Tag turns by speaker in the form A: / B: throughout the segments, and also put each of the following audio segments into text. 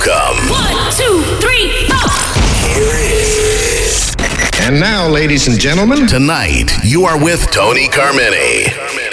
A: Welcome.
B: One, two, three, four.
C: And now, ladies and gentlemen,
A: Tonight, you are with Tony Carmine.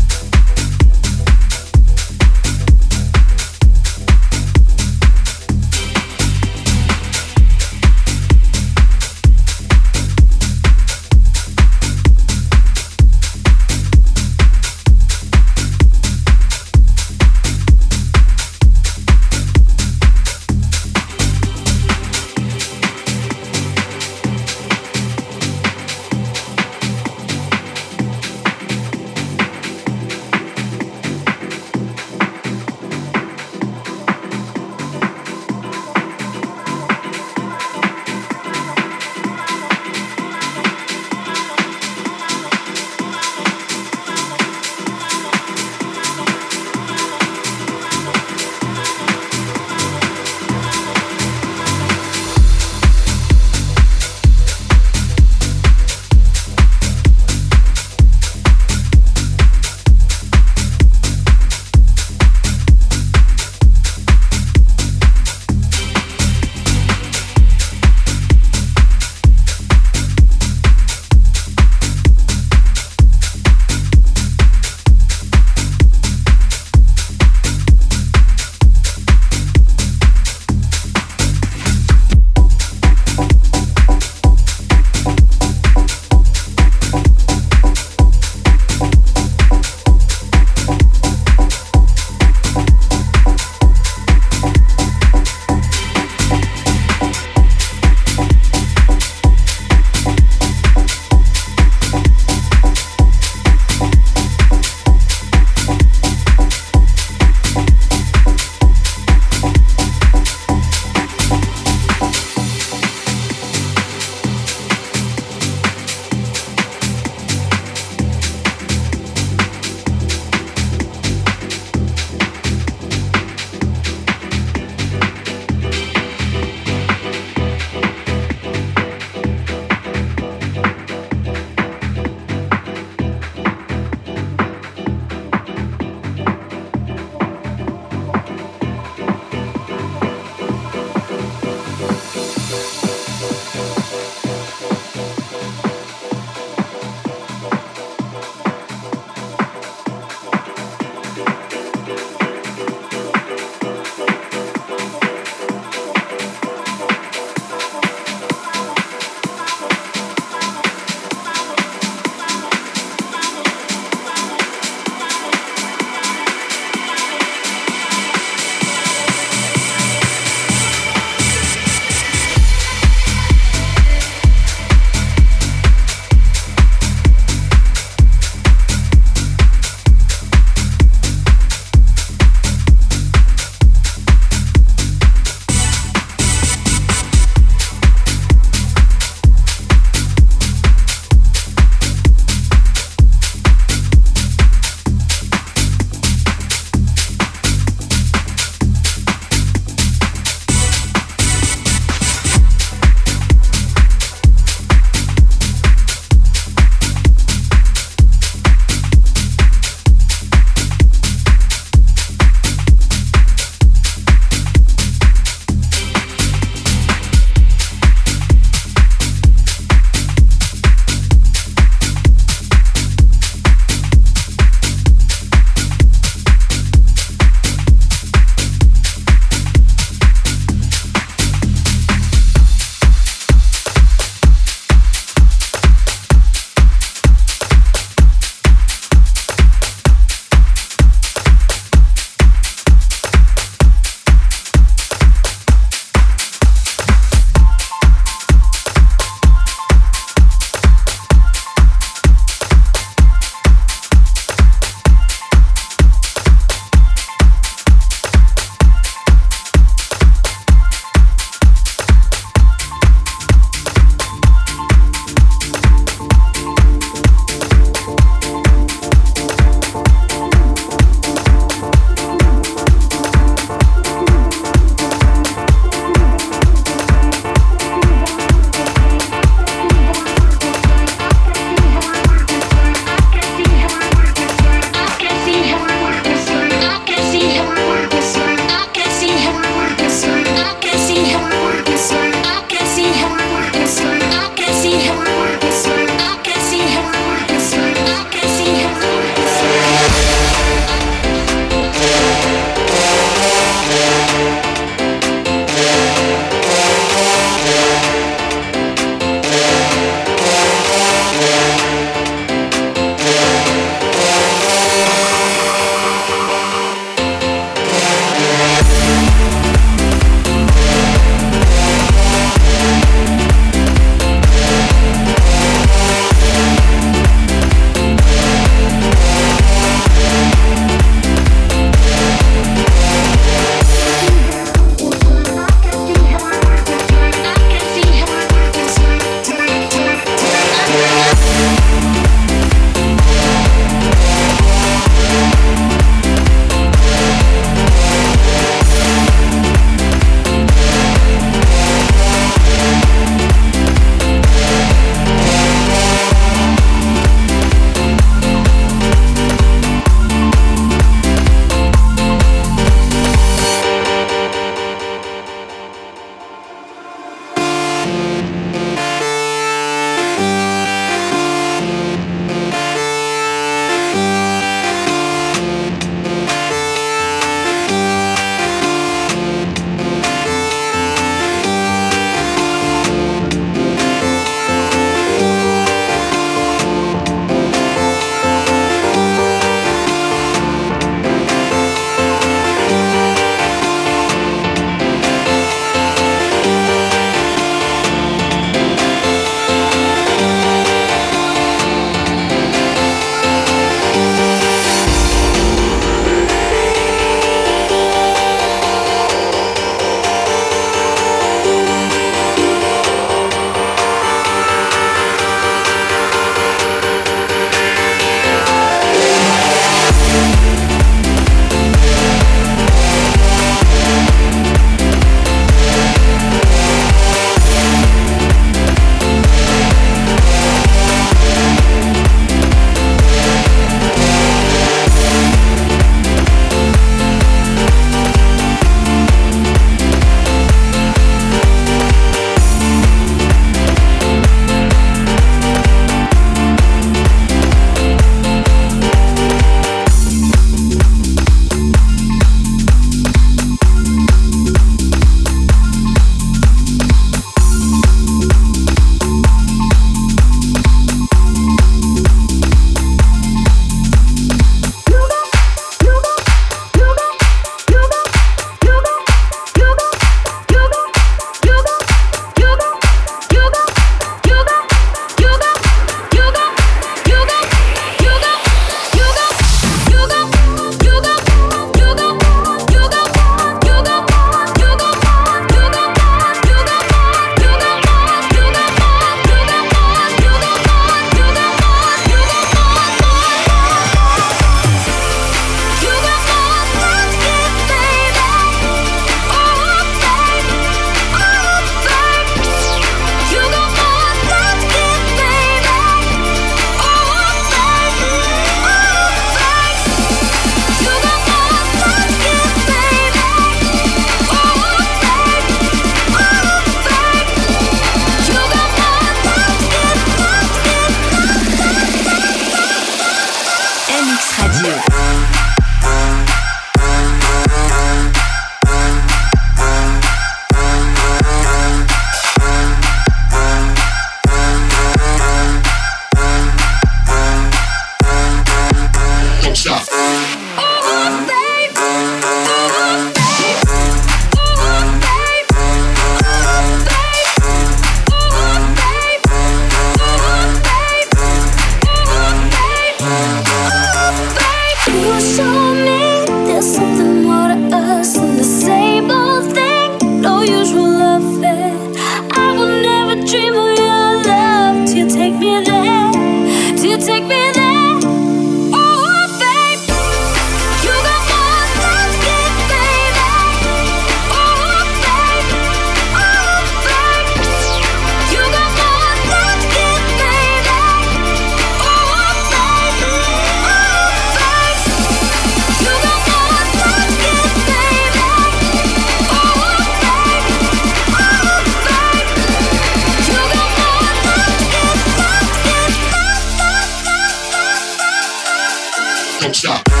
D: Stop.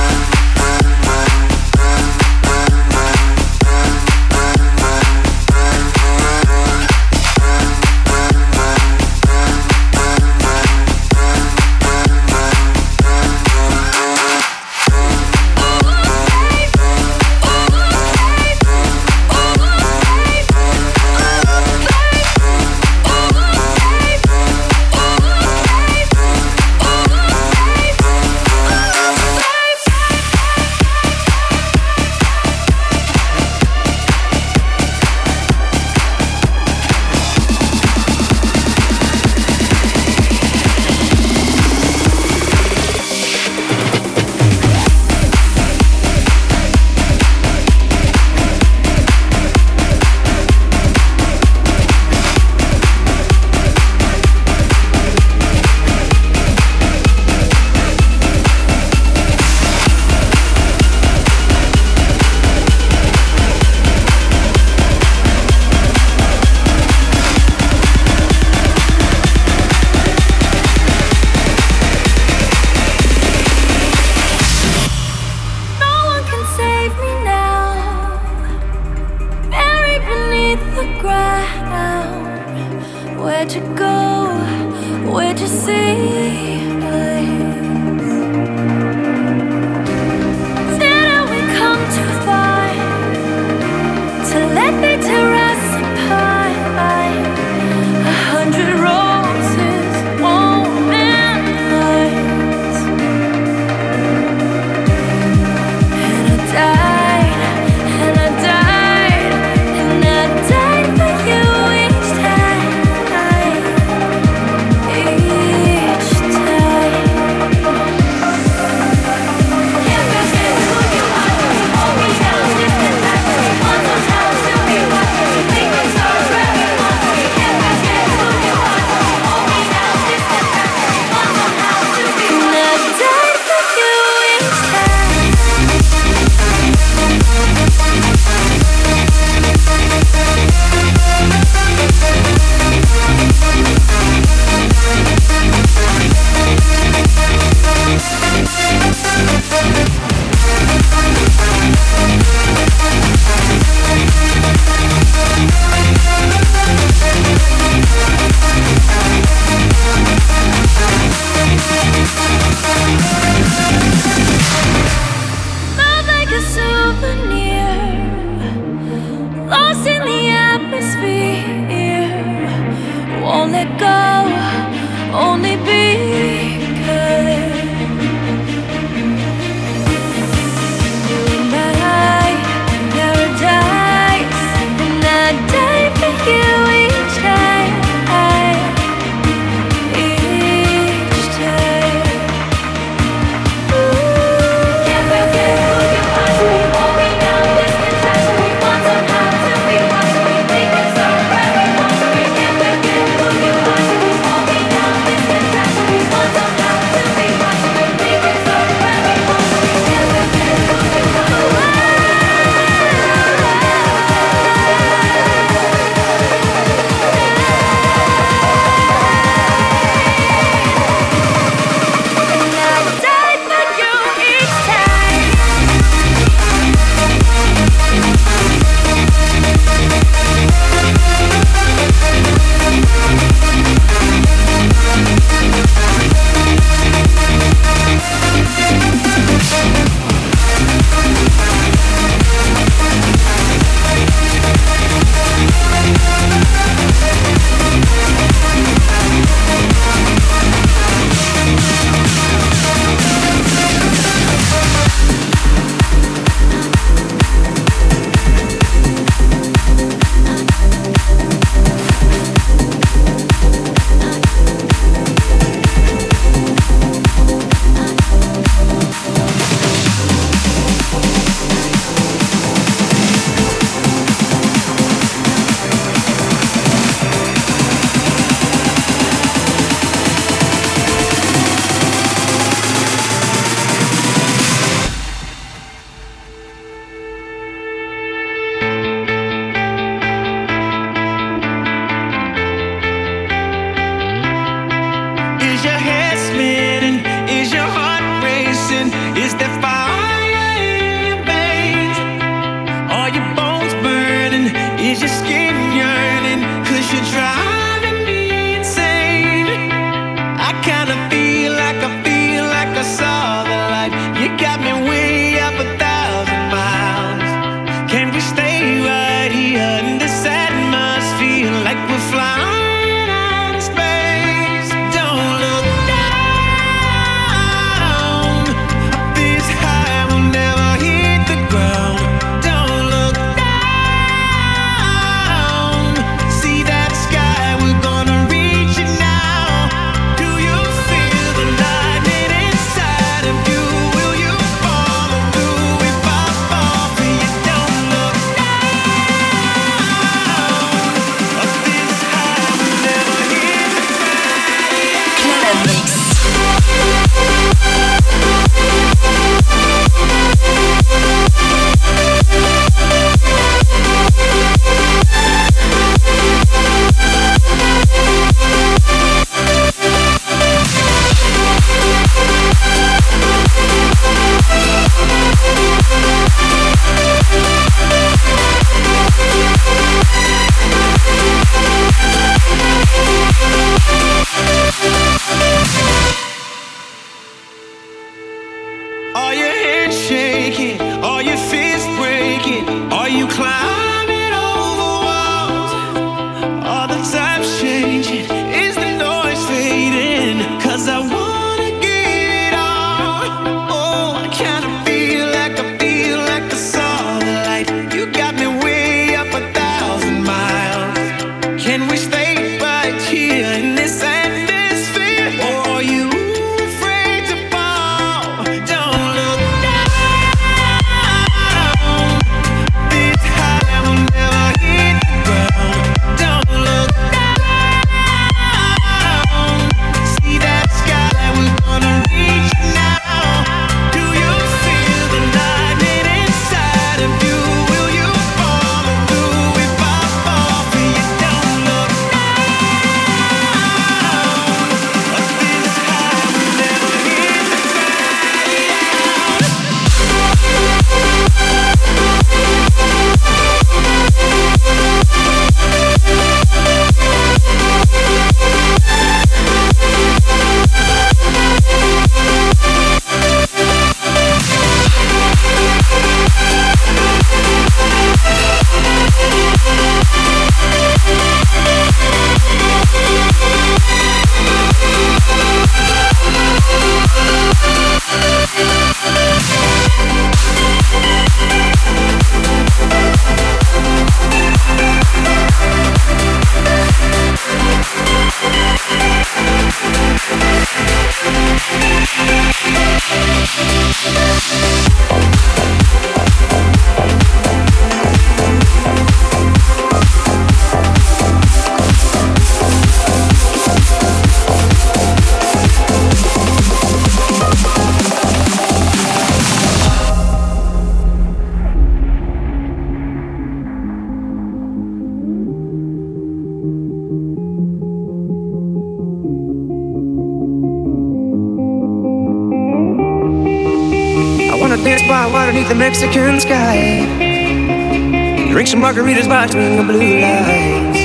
D: Margaritas between the blue lights.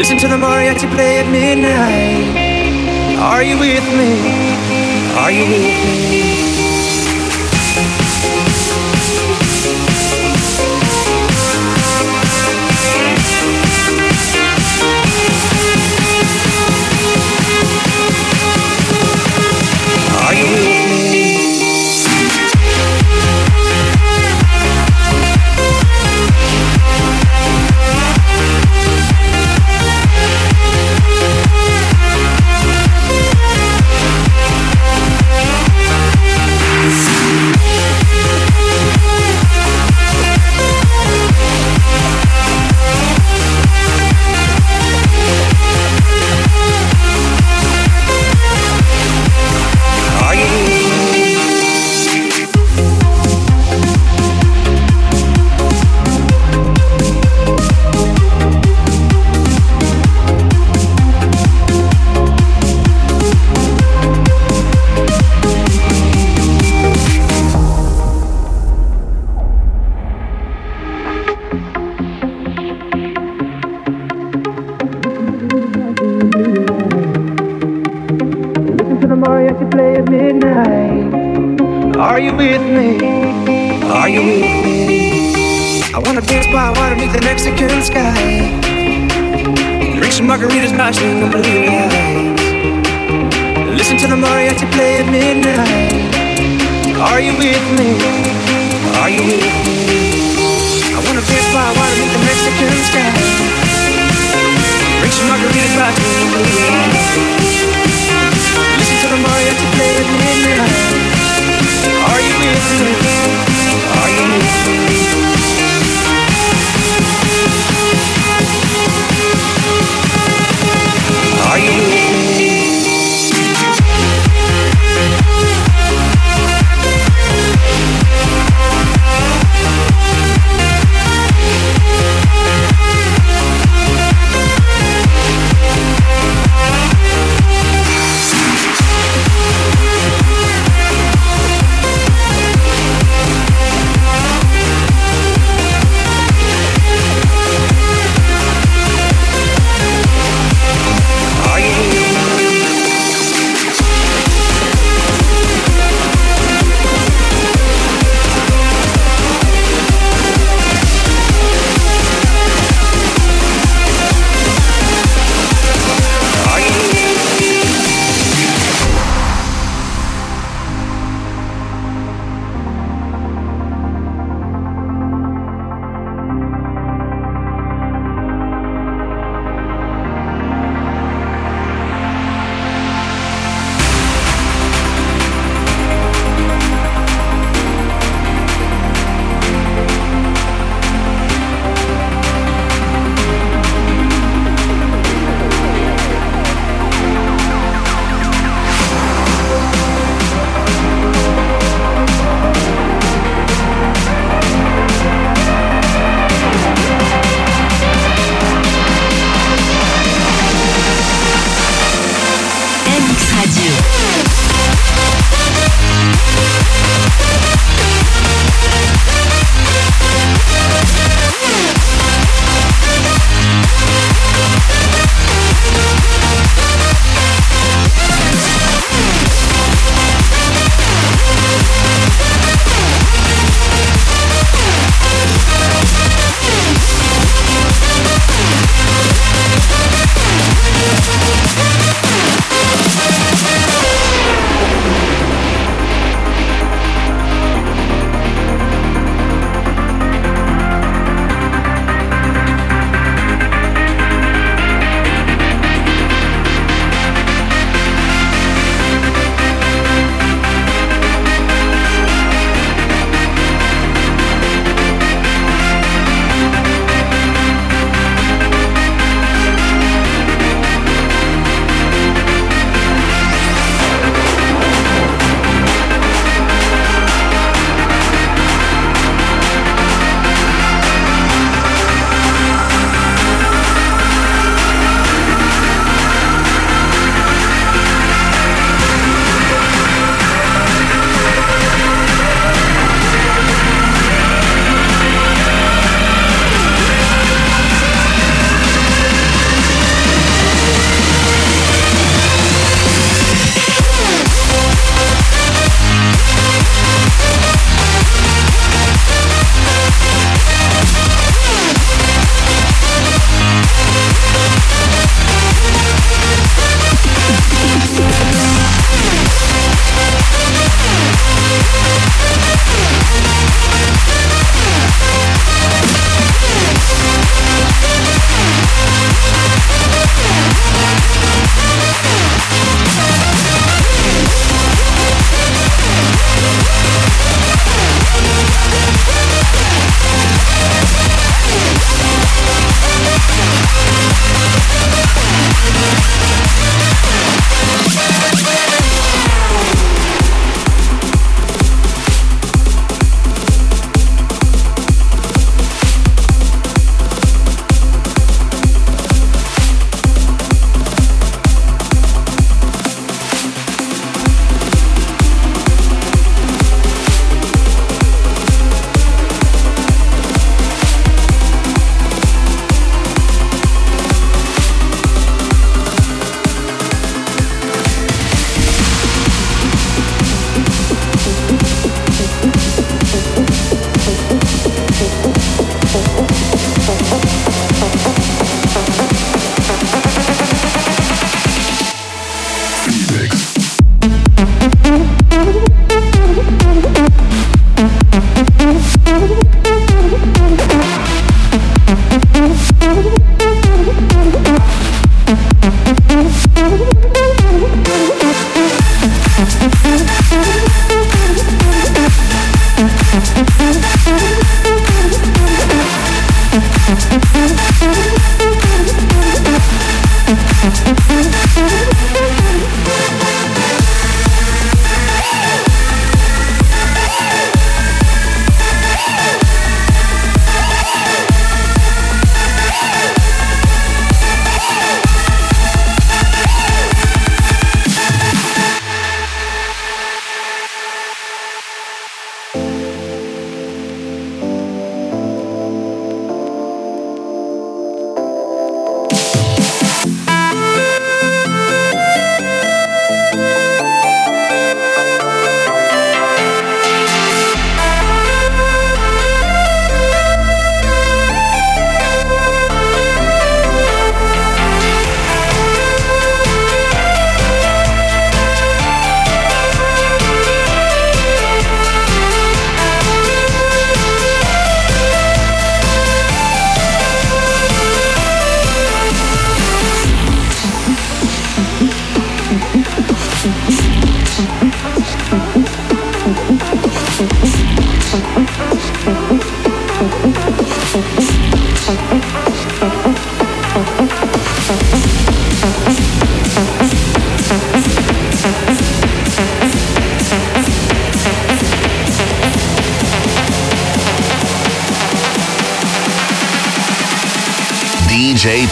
D: Listen to the mariachi play at midnight. Are you with me? Are you with me?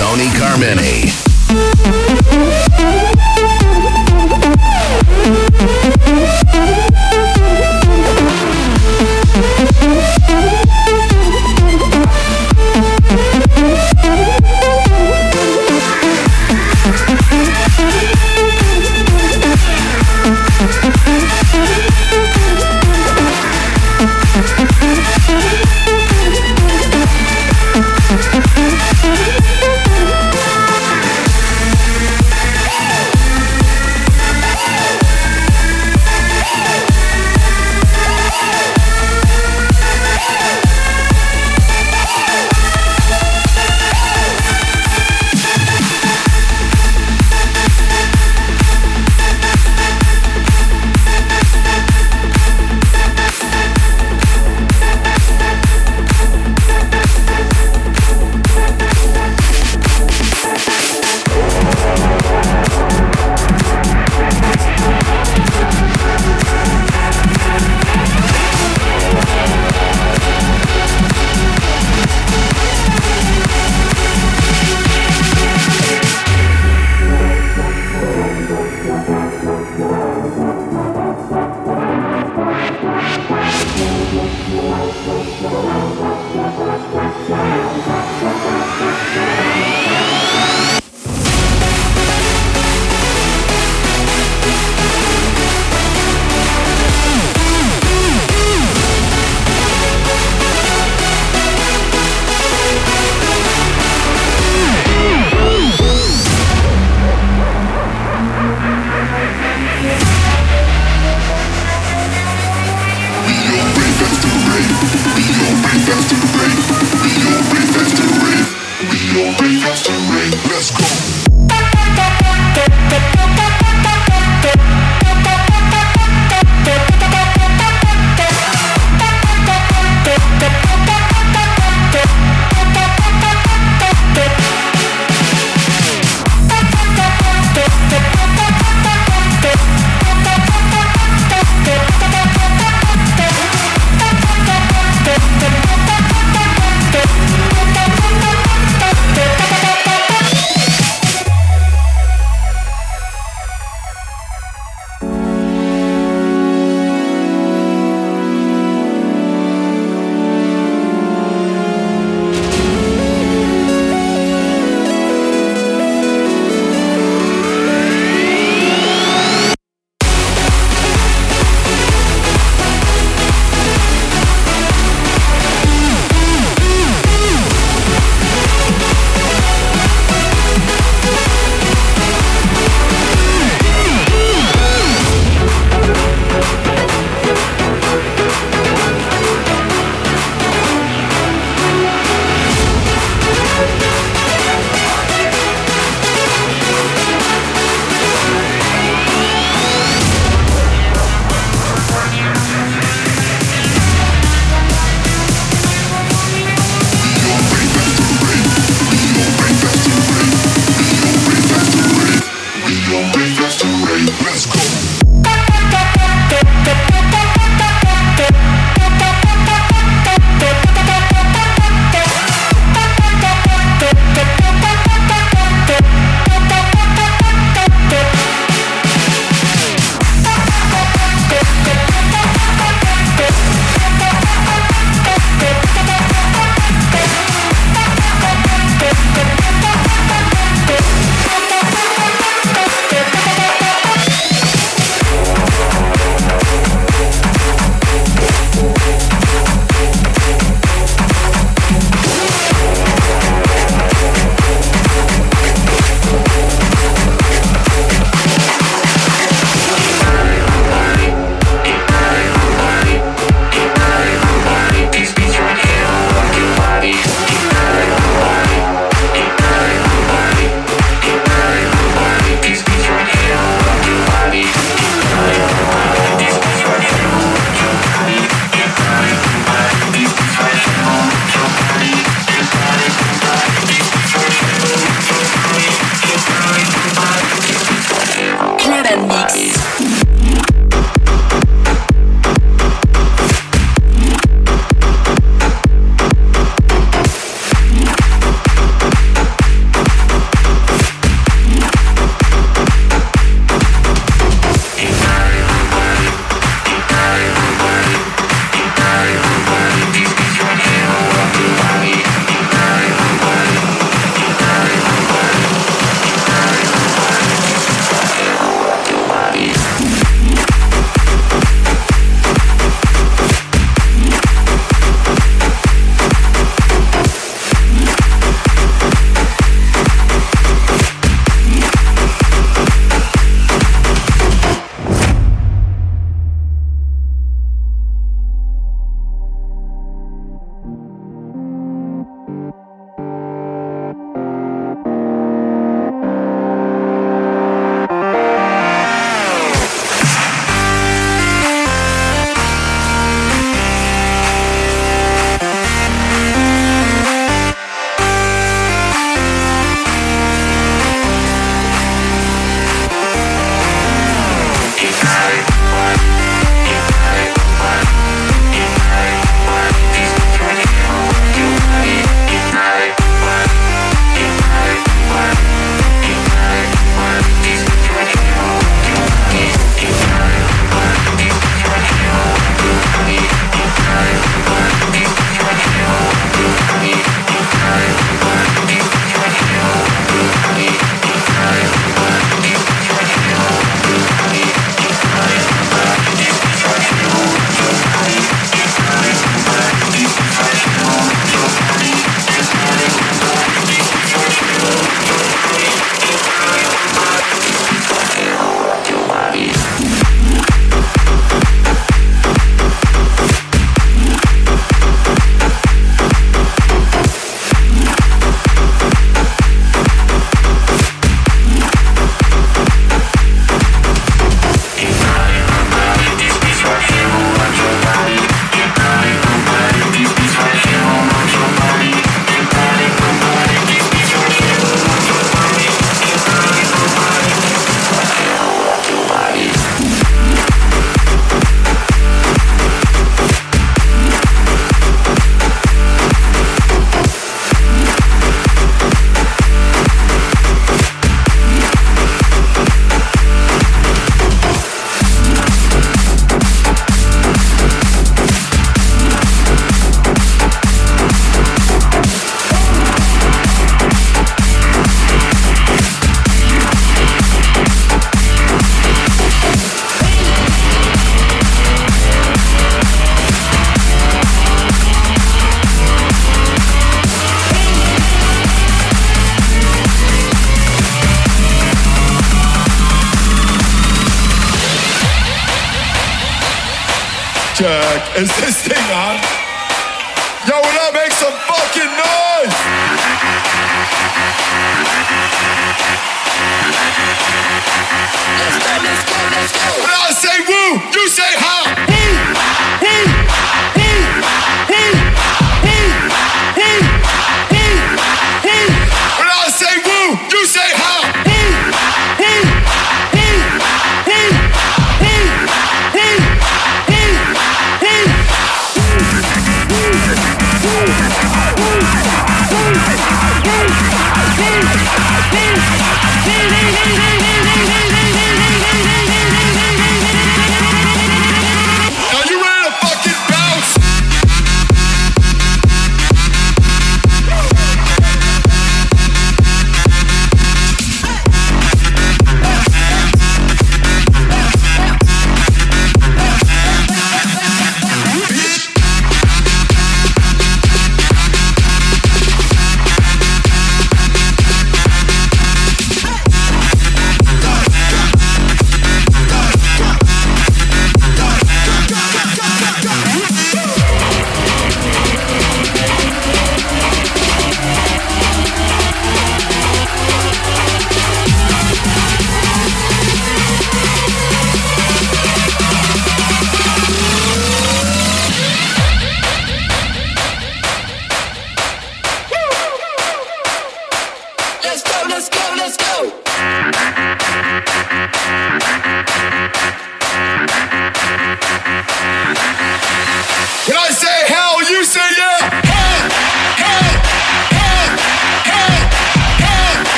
A: Tony Carmini.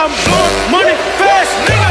D: I'm blowing money fast, nigga.